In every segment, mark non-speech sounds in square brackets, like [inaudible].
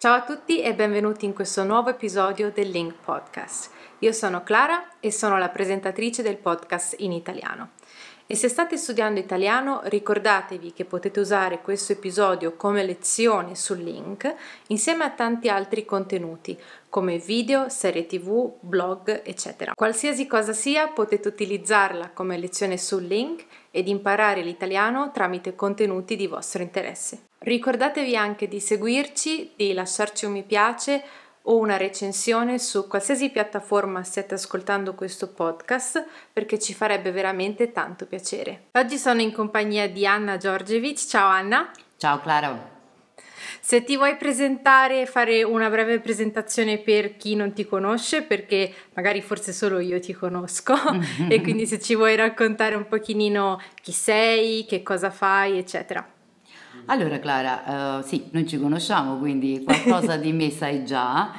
Ciao a tutti e benvenuti in questo nuovo episodio del Link Podcast. Io sono Clara e sono la presentatrice del podcast in italiano. E se state studiando italiano, ricordatevi che potete usare questo episodio come lezione sul link insieme a tanti altri contenuti come video, serie tv, blog, eccetera. Qualsiasi cosa sia, potete utilizzarla come lezione sul link ed imparare l'italiano tramite contenuti di vostro interesse. Ricordatevi anche di seguirci, di lasciarci un mi piace o una recensione su qualsiasi piattaforma stiate ascoltando questo podcast perché ci farebbe veramente tanto piacere. Oggi sono in compagnia di Anna Giorgevic. Ciao Anna. Ciao Clara. Se ti vuoi presentare, fare una breve presentazione per chi non ti conosce, perché magari forse solo io ti conosco, [laughs] e quindi se ci vuoi raccontare un pochino chi sei, che cosa fai, eccetera. Allora Clara, uh, sì, non ci conosciamo, quindi qualcosa di me sai già.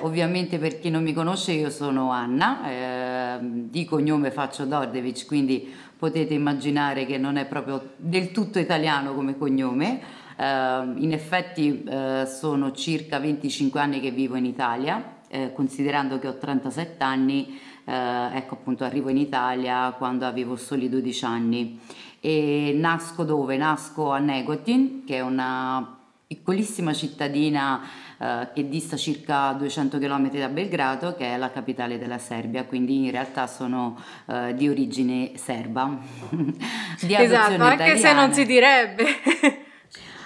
Uh, ovviamente per chi non mi conosce io sono Anna, uh, di cognome faccio Dordevic, quindi potete immaginare che non è proprio del tutto italiano come cognome. in effetti sono circa 25 anni che vivo in Italia, considerando che ho 37 anni, ecco appunto arrivo in Italia quando avevo soli 12 anni e nasco dove? Nasco a Negotin, che è una piccolissima cittadina eh, che dista circa 200 km da Belgrado, che è la capitale della Serbia, quindi in realtà sono eh, di origine serba. [laughs] di esatto, anche italiana. se non si direbbe.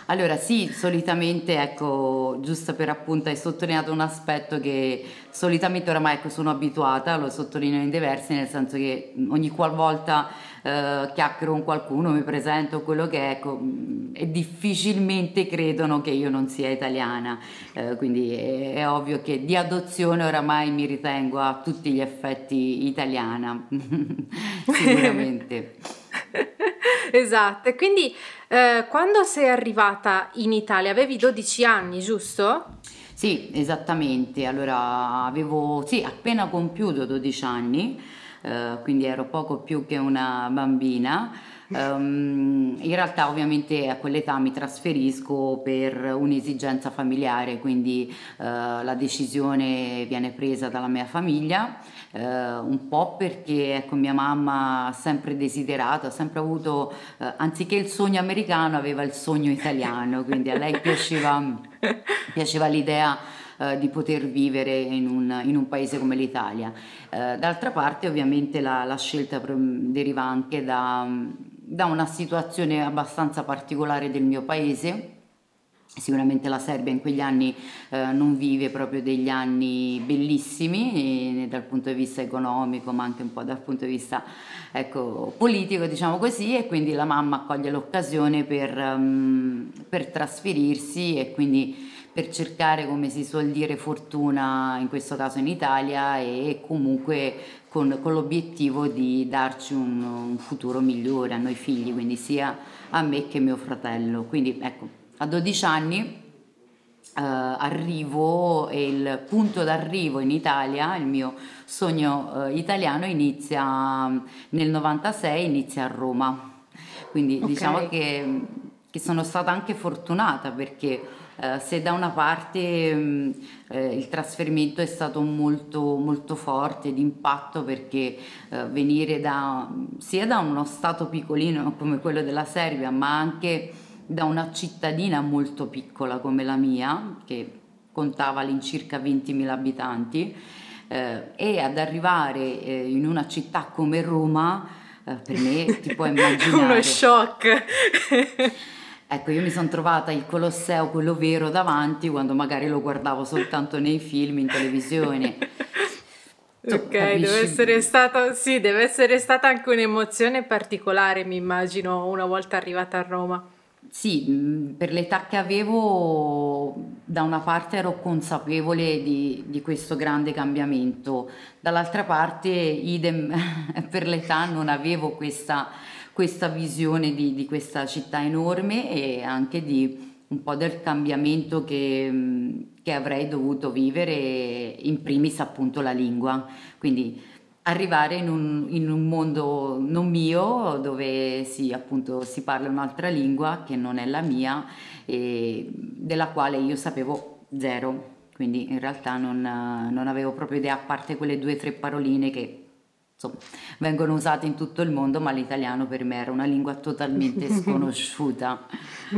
Allora sì, solitamente, ecco, giusto per appunto hai sottolineato un aspetto che solitamente oramai ecco, sono abituata, lo sottolineo in diversi, nel senso che ogni qualvolta eh, chiacchiero con qualcuno, mi presento quello che è, ecco, e difficilmente credono che io non sia italiana, eh, quindi è, è, ovvio che di adozione oramai mi ritengo a tutti gli effetti italiana, [laughs] sicuramente. [laughs] [laughs] esatto, e quindi eh, quando sei arrivata in Italia avevi 12 anni, giusto? Sì, esattamente. Allora avevo sì, appena compiuto 12 anni, eh, quindi ero poco più che una bambina. Um, in realtà ovviamente a quell'età mi trasferisco per un'esigenza familiare, quindi uh, la decisione viene presa dalla mia famiglia, uh, un po' perché ecco, mia mamma ha sempre desiderato, ha sempre avuto, uh, anziché il sogno americano, aveva il sogno italiano, quindi a lei piaceva, [laughs] piaceva l'idea di poter vivere in un, in un, paese come l'Italia. Eh, d'altra parte ovviamente la, la scelta deriva anche da, da una situazione abbastanza particolare del mio paese. Sicuramente la Serbia in quegli anni eh, non vive proprio degli anni bellissimi né dal punto di vista economico ma anche un po' dal punto di vista ecco, politico diciamo così e quindi la mamma accoglie l'occasione per, um, per trasferirsi e quindi per cercare come si suol dire fortuna in questo caso in Italia e comunque con, con l'obiettivo di darci un, un, futuro migliore a noi figli, quindi sia a me che a mio fratello. Quindi ecco, a 12 anni Uh, arrivo e il punto d'arrivo in Italia, il mio sogno uh, italiano inizia nel 96, inizia a Roma. Quindi okay. diciamo che, che, sono stata anche fortunata perché eh, se da una parte mh, mm, eh, il trasferimento è stato molto, molto forte, d'impatto perché eh, venire da, sia da uno stato piccolino come quello della Serbia, ma anche da una cittadina molto piccola come la mia, che contava all'incirca 20.000 abitanti, eh, e ad arrivare eh, in una città come Roma, per me [laughs] ti puoi immaginare... Uno shock! Ecco, io mi sono trovata il Colosseo, quello vero, davanti quando magari lo guardavo soltanto nei film, in televisione. [laughs] ok, deve essere, stato, sì, deve essere stata anche un'emozione particolare, mi immagino, una volta arrivata a Roma. Sì, per l'età che avevo, da una parte ero consapevole di, di questo grande cambiamento, dall'altra parte, idem, [laughs] per l'età non avevo questa questa visione di, di questa città enorme e anche di un po' del cambiamento che, che, avrei dovuto vivere, in primis appunto la lingua. Quindi arrivare in un, in un mondo non mio dove si, appunto, si parla un'altra lingua che non è la mia e della quale io sapevo zero, quindi in realtà non, non avevo proprio idea, a parte quelle due o tre paroline che insomma, vengono usate in tutto il mondo, ma l'italiano per me era una lingua totalmente [laughs] sconosciuta.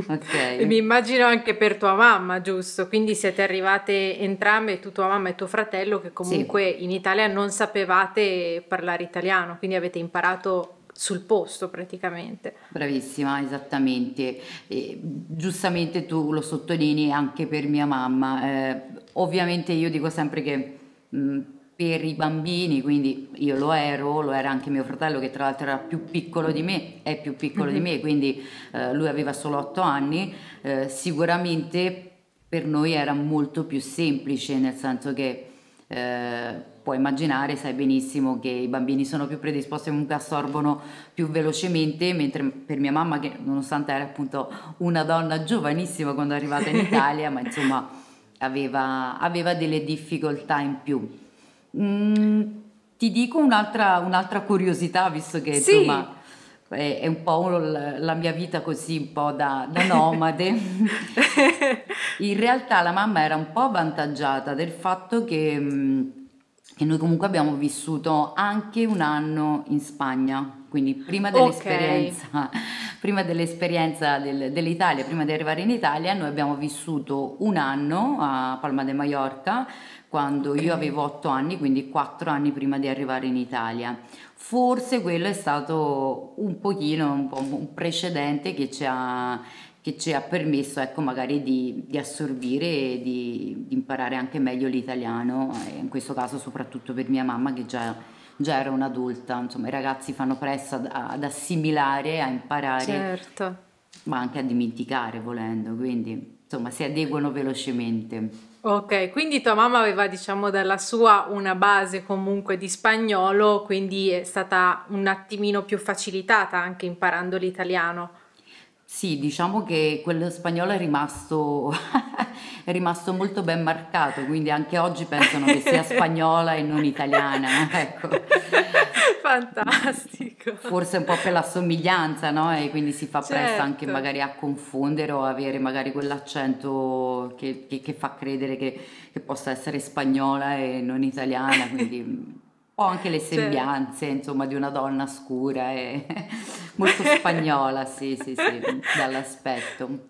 Okay. Mi immagino anche per tua mamma, giusto? Quindi siete arrivate entrambe, tu tua mamma e tuo fratello, che comunque sì. in Italia non sapevate parlare italiano, quindi avete imparato sul posto praticamente. Bravissima, esattamente. E, giustamente tu lo sottolinei anche per mia mamma. Eh, ovviamente io dico sempre che mh, per i bambini, quindi io lo ero, lo era anche mio fratello che tra l'altro era più piccolo di me, è più piccolo mm-hmm. di me, quindi eh, lui aveva solo 8 anni, eh, sicuramente per noi era molto più semplice, nel senso che eh, puoi immaginare, sai benissimo che i bambini sono più predisposti comunque assorbono più velocemente, mentre per mia mamma che nonostante era appunto una donna giovanissima quando è arrivata in [laughs] Italia, ma insomma aveva, aveva delle difficoltà in più. Mm, ti dico un'altra, un'altra, curiosità, visto che sì. insomma è, è, un po' la, mia vita così, un po' da, da [laughs] nomade. In realtà la mamma era un po' avvantaggiata del fatto che, mm, che noi comunque abbiamo vissuto anche un anno in Spagna, quindi prima dell'esperienza, okay. [laughs] prima dell'esperienza del, dell'Italia, prima di arrivare in Italia, noi abbiamo vissuto un anno a Palma de Mallorca quando io avevo otto anni, quindi quattro anni prima di arrivare in Italia. Forse quello è stato un pochino un, po un precedente che ci ha, che ci ha permesso ecco, magari di, di assorbire e di, di, imparare anche meglio l'italiano, in questo caso soprattutto per mia mamma che già, già era un'adulta, insomma i ragazzi fanno presto ad, ad assimilare, a imparare, certo. ma anche a dimenticare volendo, quindi insomma si adeguano velocemente. Ok, quindi tua mamma aveva, diciamo, dalla sua una base comunque di spagnolo, quindi è stata un attimino più facilitata anche imparando l'italiano. Sì, diciamo che quello spagnolo è rimasto, [laughs] è rimasto molto ben marcato, quindi anche oggi pensano che sia [laughs] spagnola e non italiana. [laughs] Ecco. Fantastico. Forse un po' per la somiglianza, no? E quindi si fa certo. presto anche magari a confondere o avere magari quell'accento che, che, che fa credere che, che, possa essere spagnola e non italiana, quindi ho anche le sembianze, certo. insomma, di una donna scura e [laughs] molto spagnola, sì, sì, sì, dall'aspetto.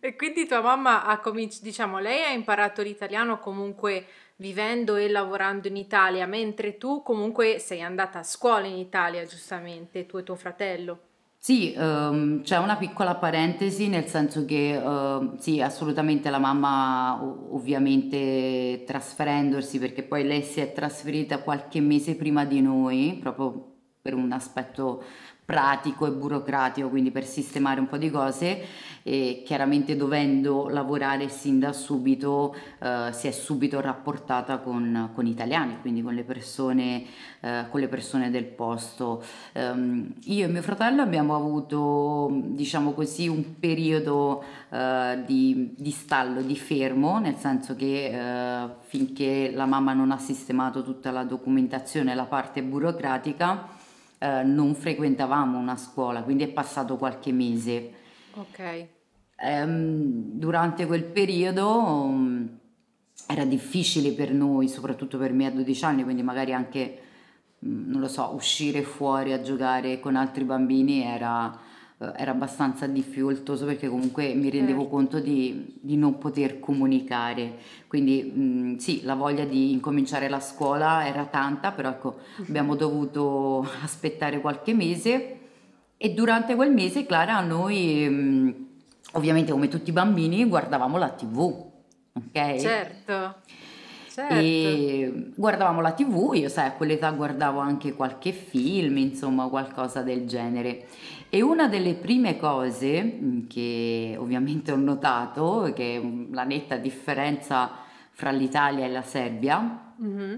E quindi tua mamma ha cominciato, diciamo, lei ha imparato l'italiano comunque vivendo e lavorando in Italia, mentre tu comunque sei andata a scuola in Italia, giustamente, tu e tuo fratello. Sì, um, c'è una piccola parentesi, nel senso che uh, sì, assolutamente la mamma ovviamente trasferendosi, perché poi lei si è trasferita qualche mese prima di noi, proprio per un aspetto pratico e burocratico, quindi per sistemare un po' di cose e chiaramente dovendo lavorare sin da subito eh, si è subito rapportata con, con italiani, quindi con le persone, eh, con le persone del posto. Um, io e mio fratello abbiamo avuto, diciamo così, un periodo eh, di, di, stallo, di fermo, nel senso che eh, finché la mamma non ha sistemato tutta la documentazione, la parte burocratica, eh, non frequentavamo una scuola, quindi è passato qualche mese. Ok. Ehm, durante quel periodo um, era difficile per noi, soprattutto per me a 12 anni, quindi magari anche, mm, non lo so, uscire fuori a giocare con altri bambini era era abbastanza difficoltoso perché comunque mi rendevo certo. conto di, di, non poter comunicare. Quindi mh, mm, sì, la voglia di incominciare la scuola era tanta, però ecco, abbiamo dovuto [laughs] aspettare qualche mese e durante quel mese, Clara, noi mh, mm, ovviamente come tutti i bambini guardavamo la tv, ok? Certo. Certo. E guardavamo la tv, io sai a quell'età guardavo anche qualche film, insomma qualcosa del genere. E una delle prime cose mm, che ovviamente ho notato, che è la netta differenza fra l'Italia e la Serbia, mm-hmm.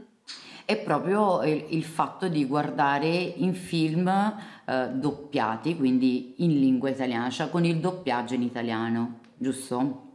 è proprio il, il, fatto di guardare in film eh, doppiati, quindi in lingua italiana, cioè con il doppiaggio in italiano, giusto?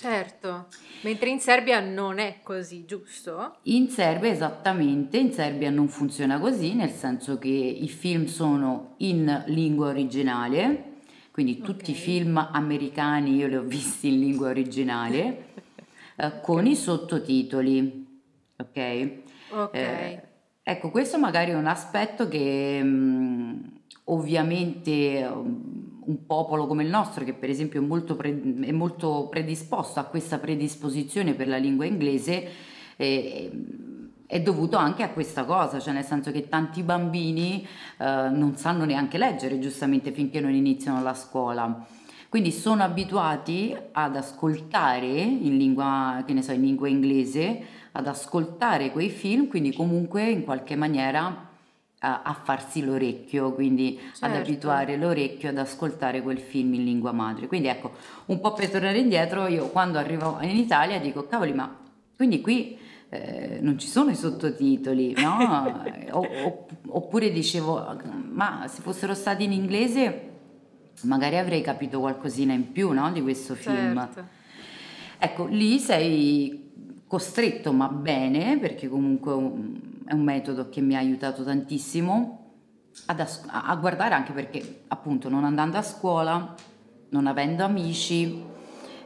Certo, mentre in Serbia non è così, giusto? In Serbia esattamente, in Serbia non funziona così, nel senso che i film sono in lingua originale, quindi tutti okay. i film americani io li ho visti in lingua originale. [laughs] eh, con i sottotitoli, ok? Ok. Eh, ecco, questo magari è un aspetto che mh, ovviamente um, un popolo come il nostro, che per esempio è molto, pre- è molto predisposto a questa predisposizione per la lingua inglese, eh, è dovuto anche a questa cosa, cioè nel senso che tanti bambini eh, non sanno neanche leggere giustamente finché non iniziano la scuola. Quindi sono abituati ad ascoltare in lingua, che ne so, in lingua inglese, ad ascoltare quei film, quindi comunque in qualche maniera a, a farsi l'orecchio, quindi certo. ad abituare l'orecchio ad ascoltare quel film in lingua madre. Quindi ecco, un po' per tornare indietro, io quando arrivo in Italia dico, cavoli, ma quindi qui eh, non ci sono i sottotitoli, no? [laughs] o, oppure dicevo, ma se fossero stati in inglese magari avrei capito qualcosina in più no? di questo film. Certo. Ecco, lì sei costretto, ma bene, perché comunque è un metodo che mi ha aiutato tantissimo as- a guardare anche perché appunto non andando a scuola, non avendo amici,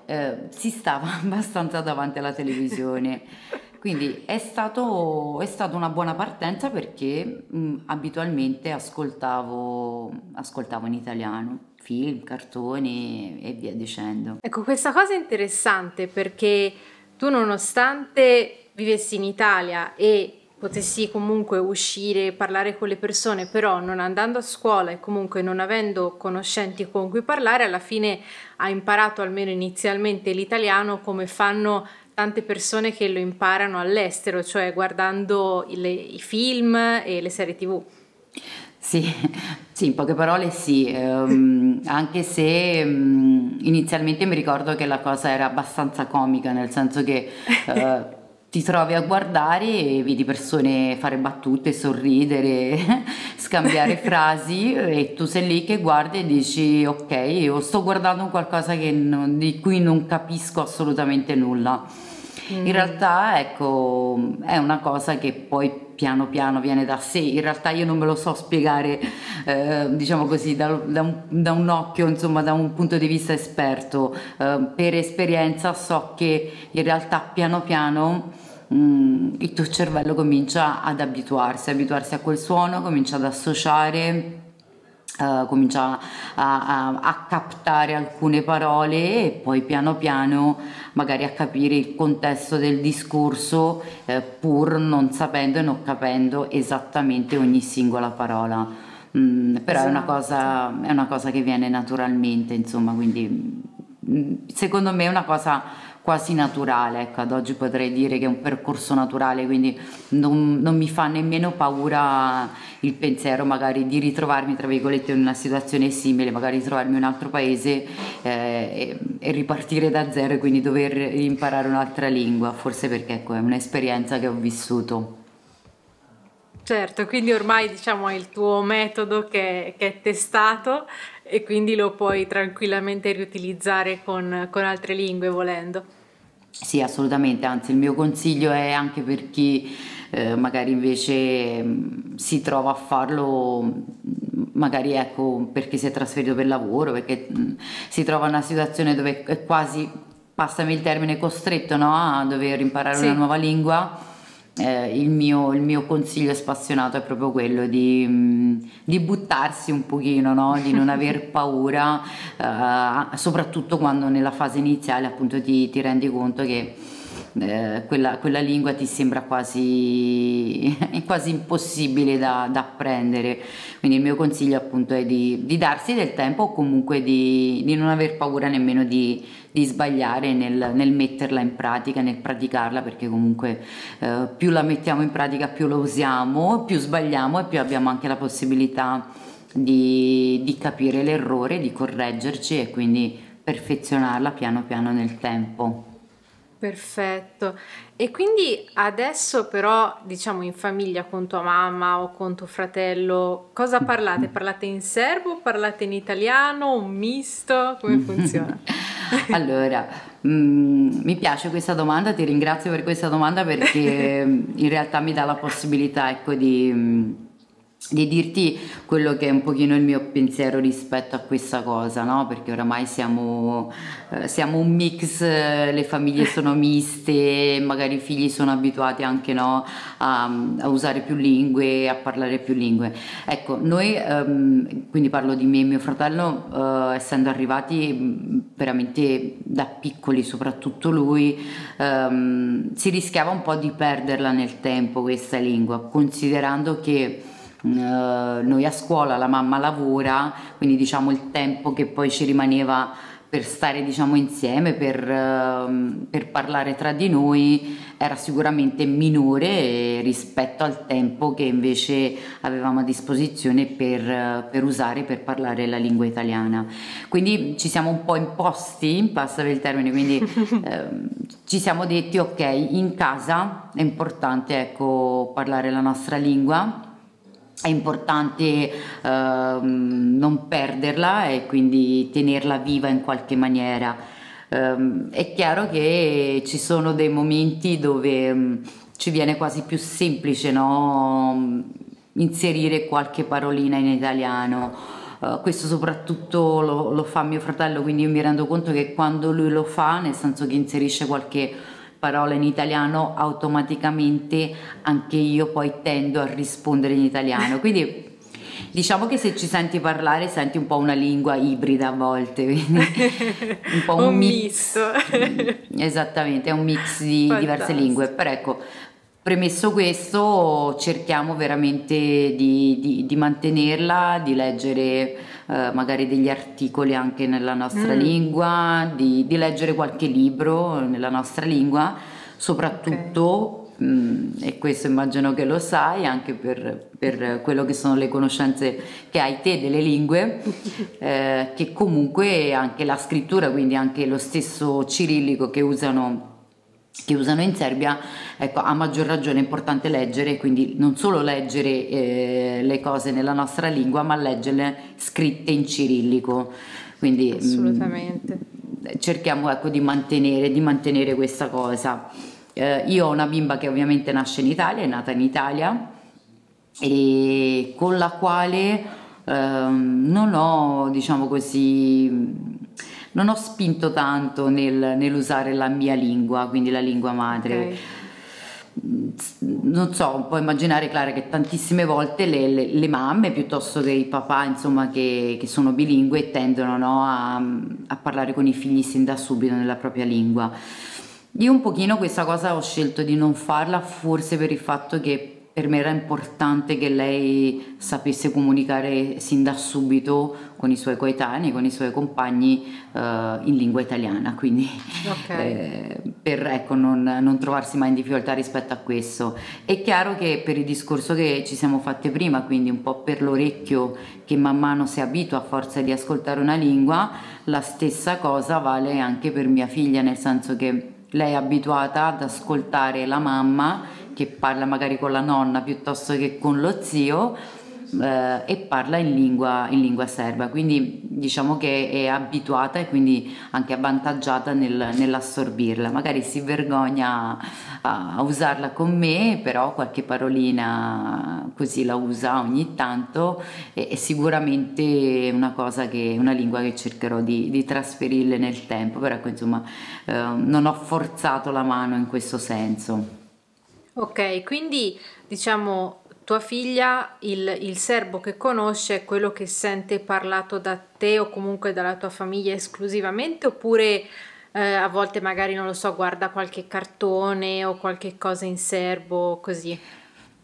eh, si stava [laughs] abbastanza davanti alla televisione. [laughs] Quindi è, stato, è stata una buona partenza perché mh, abitualmente ascoltavo, ascoltavo in italiano film, cartoni e via dicendo. Ecco, questa cosa è interessante perché tu nonostante vivessi in Italia e potessi comunque uscire parlare con le persone, però non andando a scuola e comunque non avendo conoscenti con cui parlare, alla fine hai imparato almeno inizialmente l'italiano come fanno tante persone che lo imparano all'estero, cioè guardando i, i film e le serie tv. Sì, sì, in poche parole sì, um, anche se um, inizialmente mi ricordo che la cosa era abbastanza comica, nel senso che uh, ti trovi a guardare e vedi persone fare battute, sorridere, [laughs] scambiare [laughs] frasi e tu sei lì che guardi e dici ok, io sto guardando qualcosa non, di cui non capisco assolutamente nulla. Mm. In realtà, ecco, è una cosa che poi piano piano viene da sé. In realtà io non me lo so spiegare, eh, diciamo così, da, da, un, da, un, occhio, insomma, da un punto di vista esperto. Eh, per esperienza so che in realtà piano piano mh, mm, il tuo cervello comincia ad abituarsi, abituarsi a quel suono, comincia ad associare Uh, comincia a, a, a, captare alcune parole e poi piano piano magari a capire il contesto del discorso eh, pur non sapendo e non capendo esattamente ogni singola parola. Mm, però esatto. è, una esatto. cosa, è una cosa che viene naturalmente, insomma, quindi secondo me è una cosa quasi naturale, ecco, ad oggi potrei dire che è un percorso naturale, quindi non, non, mi fa nemmeno paura il pensiero magari di ritrovarmi, tra virgolette, in una situazione simile, magari ritrovarmi in un altro paese eh, e, e, ripartire da zero e quindi dover imparare un'altra lingua, forse perché ecco, è un'esperienza che ho vissuto. Certo, quindi ormai diciamo è il tuo metodo che, che, è testato e quindi lo puoi tranquillamente riutilizzare con, con altre lingue volendo. Sì, assolutamente, anzi il mio consiglio è anche per chi eh, magari invece mh, mm, si trova a farlo mm, magari ecco perché si è trasferito per lavoro, perché mh, mm, si trova in una situazione dove è quasi, passami il termine, costretto no? a dover imparare sì. una nuova lingua eh, il, mio, il, mio, consiglio spassionato è proprio quello di, mm, di buttarsi un pochino, no? di non aver [laughs] paura, eh, soprattutto quando nella fase iniziale appunto ti, ti rendi conto che eh, quella, quella, lingua ti sembra quasi, [laughs] quasi impossibile da, da, apprendere. Quindi il mio consiglio appunto è di, di darsi del tempo o comunque di, di non aver paura nemmeno di, di sbagliare nel, nel, metterla in pratica, nel praticarla, perché comunque eh, più la mettiamo in pratica più la usiamo, più sbagliamo e più abbiamo anche la possibilità di, di capire l'errore, di correggerci e quindi perfezionarla piano piano nel tempo. Perfetto. E quindi adesso però, diciamo in famiglia con tua mamma o con tuo fratello, cosa parlate? Parlate in serbo, parlate in italiano, un misto? Come funziona? [laughs] allora, mh, mm, mi piace questa domanda, ti ringrazio per questa domanda perché [laughs] in realtà mi dà la possibilità ecco, di, di dirti quello che è un pochino il mio pensiero rispetto a questa cosa, no? Perché oramai siamo, eh, siamo un mix, le famiglie sono [laughs] miste, magari i figli sono abituati anche no, a, a, usare più lingue, a parlare più lingue. Ecco, noi, ehm, quindi parlo di me e mio fratello, eh, essendo arrivati mm, veramente da piccoli, soprattutto lui, ehm, si rischiava un po' di perderla nel tempo questa lingua, considerando che noi a scuola, la mamma lavora, quindi diciamo il tempo che poi ci rimaneva per stare diciamo insieme, per, uh, per, parlare tra di noi era sicuramente minore rispetto al tempo che invece avevamo a disposizione per, per usare per parlare la lingua italiana. Quindi ci siamo un po' imposti, passa il termine, quindi uh, [laughs] ci siamo detti ok, in casa è importante ecco, parlare la nostra lingua è importante eh, non perderla e quindi tenerla viva in qualche maniera. Eh, è chiaro che ci sono dei momenti dove mh, mm, ci viene quasi più semplice no? inserire qualche parolina in italiano. Uh, questo soprattutto lo, lo, fa mio fratello, quindi io mi rendo conto che quando lui lo fa, nel senso che inserisce qualche parola in italiano, automaticamente anche io poi tendo a rispondere in italiano. Quindi Diciamo che se ci senti parlare senti un po' una lingua ibrida a volte, un po' [laughs] un, un mix. Esattamente, è un mix di Fantastico. diverse lingue, però ecco, premesso questo cerchiamo veramente di, di, di mantenerla, di leggere eh, magari degli articoli anche nella nostra mm. lingua, di, di, leggere qualche libro nella nostra lingua, soprattutto, okay. mh, mm, e questo immagino che lo sai, anche per, per, quello che sono le conoscenze che hai te delle lingue, [laughs] eh, che comunque anche la scrittura, quindi anche lo stesso cirillico che usano che usano in Serbia, ecco, a maggior ragione è importante leggere, quindi non solo leggere eh, le cose nella nostra lingua, ma leggerle scritte in cirillico. Quindi, mm, Assolutamente. Mh, cerchiamo ecco, di, mantenere, di mantenere questa cosa. Eh, io ho una bimba che ovviamente nasce in Italia, è nata in Italia, e con la quale eh, non ho, diciamo così, non ho spinto tanto nel, nell'usare la mia lingua, quindi la lingua madre. Okay. Non so, puoi immaginare Clara che tantissime volte le, le, le mamme piuttosto che i papà insomma che, che sono bilingue tendono no, a, a parlare con i figli sin da subito nella propria lingua. Io un pochino questa cosa ho scelto di non farla forse per il fatto che per me era importante che lei sapesse comunicare sin da subito con i suoi coetanei, con i suoi compagni uh, in lingua italiana, quindi okay. eh, per ecco, non, non, trovarsi mai in difficoltà rispetto a questo. È chiaro che per il discorso che ci siamo fatti prima, quindi un po' per l'orecchio che man mano si abitua a forza di ascoltare una lingua, la stessa cosa vale anche per mia figlia, nel senso che lei è abituata ad ascoltare la mamma che parla magari con la nonna piuttosto che con lo zio eh, e parla in lingua, in lingua, serba, quindi diciamo che è abituata e quindi anche avvantaggiata nel, nell'assorbirla. Magari si vergogna a, a, usarla con me, però qualche parolina così la usa ogni tanto e, è sicuramente una cosa che, una lingua che cercherò di, di trasferirle nel tempo, però ecco, insomma eh, non ho forzato la mano in questo senso. Ok, quindi diciamo tua figlia il, il serbo che conosce è quello che sente parlato da te o comunque dalla tua famiglia esclusivamente oppure eh, a volte magari non lo so, guarda qualche cartone o qualche cosa in serbo così?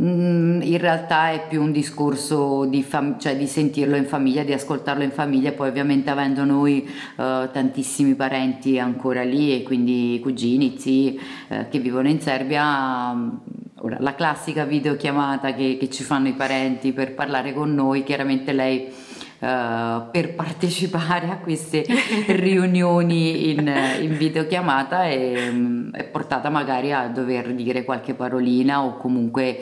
Mm, in realtà è più un discorso di, cioè di, sentirlo in famiglia, di ascoltarlo in famiglia, poi ovviamente avendo noi eh, tantissimi parenti ancora lì e quindi cugini, zii eh, che vivono in Serbia, mm, ora, la classica videochiamata che, che ci fanno i parenti per parlare con noi, chiaramente lei Uh, per [laughs] partecipare a queste riunioni in, in videochiamata e um, è portata magari a dover dire qualche parolina o comunque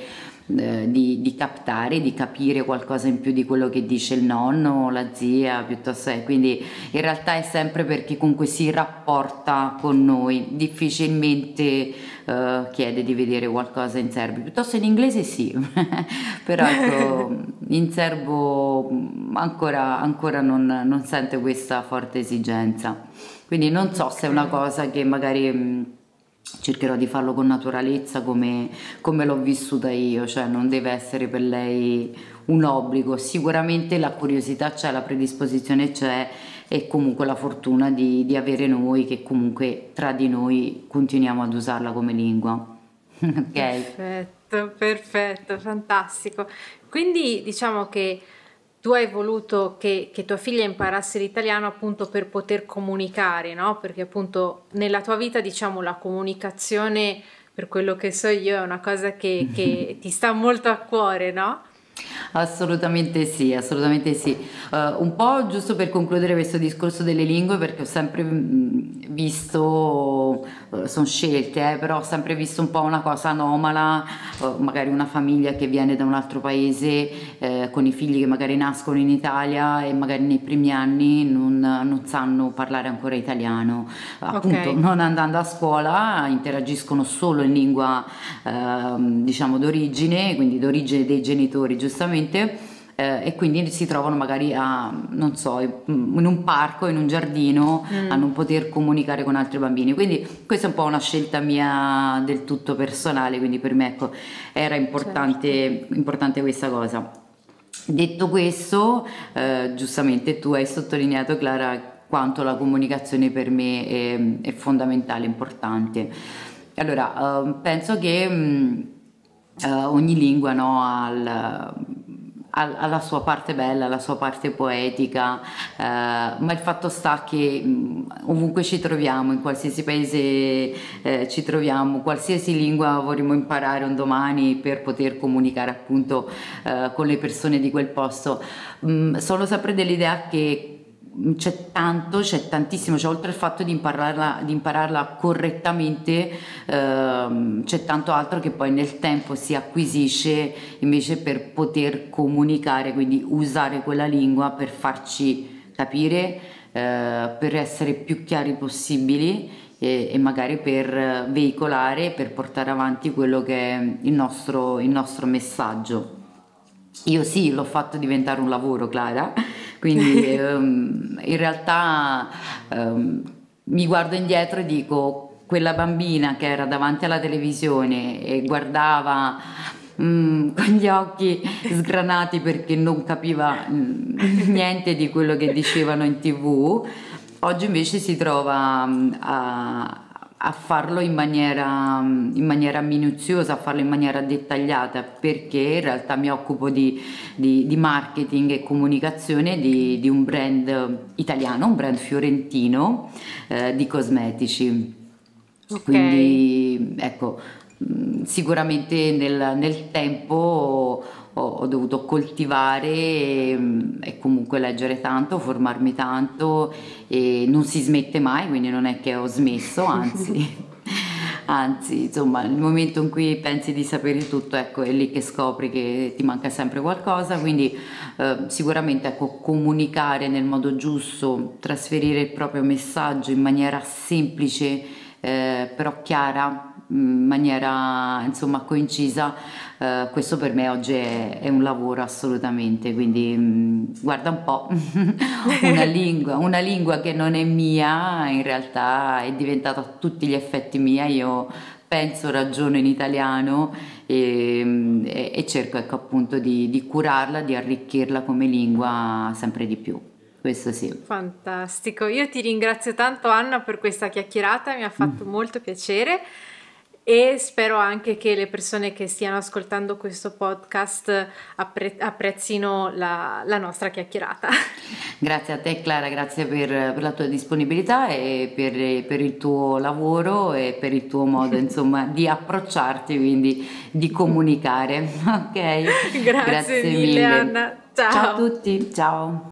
eh, di, di, captare, di capire qualcosa in più di quello che dice il nonno, la zia, piuttosto è. Quindi in realtà è sempre perché comunque si rapporta con noi, difficilmente eh, chiede di vedere qualcosa in serbo, piuttosto in inglese sì, [laughs] però ecco, in serbo ancora, ancora non, non sente questa forte esigenza. Quindi non so se è una cosa che magari mm, cercherò di farlo con naturalezza come, come, l'ho vissuta io, cioè non deve essere per lei un obbligo, sicuramente la curiosità c'è, la predisposizione c'è e comunque la fortuna di, di avere noi che comunque tra di noi continuiamo ad usarla come lingua. [laughs] ok? Perfetto, perfetto, fantastico. Quindi diciamo che tu hai voluto che, che, tua figlia imparasse l'italiano appunto per poter comunicare, no? Perché appunto nella tua vita, diciamo, la comunicazione, per quello che so io, è una cosa che, che [laughs] ti sta molto a cuore, no? Assolutamente sì, assolutamente sì. Uh, un po' giusto per concludere questo discorso delle lingue, perché ho sempre mm, visto, sono scelte, eh, però ho sempre visto un po' una cosa anomala, uh, magari una famiglia che viene da un altro paese eh, con i figli che magari nascono in Italia e magari nei primi anni non, non sanno parlare ancora italiano. Appunto, okay. non andando a scuola interagiscono solo in lingua ehm, diciamo d'origine, quindi d'origine dei genitori giustamente. Eh, e quindi si trovano magari a, non so, in un parco, in un giardino, mm. a non poter comunicare con altri bambini. Quindi questa è un po' una scelta mia del tutto personale, quindi per me ecco, era importante, certo. importante questa cosa. Detto questo, eh, giustamente tu hai sottolineato Clara quanto la comunicazione per me è, è fondamentale, importante. Allora, eh, penso che mh, eh, ogni lingua no, ha, ha, la sua parte bella, la sua parte poetica, eh, ma il fatto sta che mh, ovunque ci troviamo, in qualsiasi paese eh, ci troviamo, qualsiasi lingua vorremmo imparare un domani per poter comunicare appunto eh, con le persone di quel posto, mh, sono sempre dell'idea che c'è tanto, c'è tantissimo, cioè oltre al fatto di impararla, di impararla correttamente, ehm, c'è tanto altro che poi nel tempo si acquisisce invece per poter comunicare, quindi usare quella lingua per farci capire, eh, per essere più chiari possibili e, e, magari per veicolare, per portare avanti quello che è il nostro, il nostro messaggio. Io sì, l'ho fatto diventare un lavoro, Clara quindi um, [laughs] in realtà um, mi guardo indietro e dico quella bambina che era davanti alla televisione e guardava mm, [laughs] con gli occhi sgranati perché non capiva mm, niente di quello che dicevano in tv, oggi invece si trova mm, a, a farlo in maniera, in maniera, minuziosa, a farlo in maniera dettagliata, perché in realtà mi occupo di, di, di marketing e comunicazione di, di, un brand italiano, un brand fiorentino eh, di cosmetici. Okay. Quindi ecco, mm, sicuramente nel, nel tempo ho, ho dovuto coltivare e, e, comunque leggere tanto, formarmi tanto e non si smette mai, quindi non è che ho smesso, anzi. [laughs] [laughs] anzi, insomma, il momento in cui pensi di sapere tutto, ecco, è lì che scopri che ti manca sempre qualcosa, quindi eh, sicuramente ecco, comunicare nel modo giusto, trasferire il proprio messaggio in maniera semplice, eh, però chiara, in maniera insomma coincisa uh, questo per me oggi è, è, un lavoro assolutamente quindi mh, mm, guarda un po' [laughs] una lingua una lingua che non è mia in realtà è diventata a tutti gli effetti mia io penso ragiono in italiano e, mm, e, e cerco ecco appunto di, di curarla di arricchirla come lingua sempre di più questo sì. Fantastico, io ti ringrazio tanto Anna per questa chiacchierata, mi ha fatto mm. molto piacere e spero anche che le persone che stiano ascoltando questo podcast appre- apprezzino la, la, nostra chiacchierata. [laughs] Grazie a te Clara, grazie per, per la tua disponibilità e per, per, il tuo lavoro e per il tuo modo [laughs] insomma di approcciarti, quindi di comunicare. [laughs] Ok? Grazie, grazie mille, mille Anna. Ciao. ciao a tutti, ciao.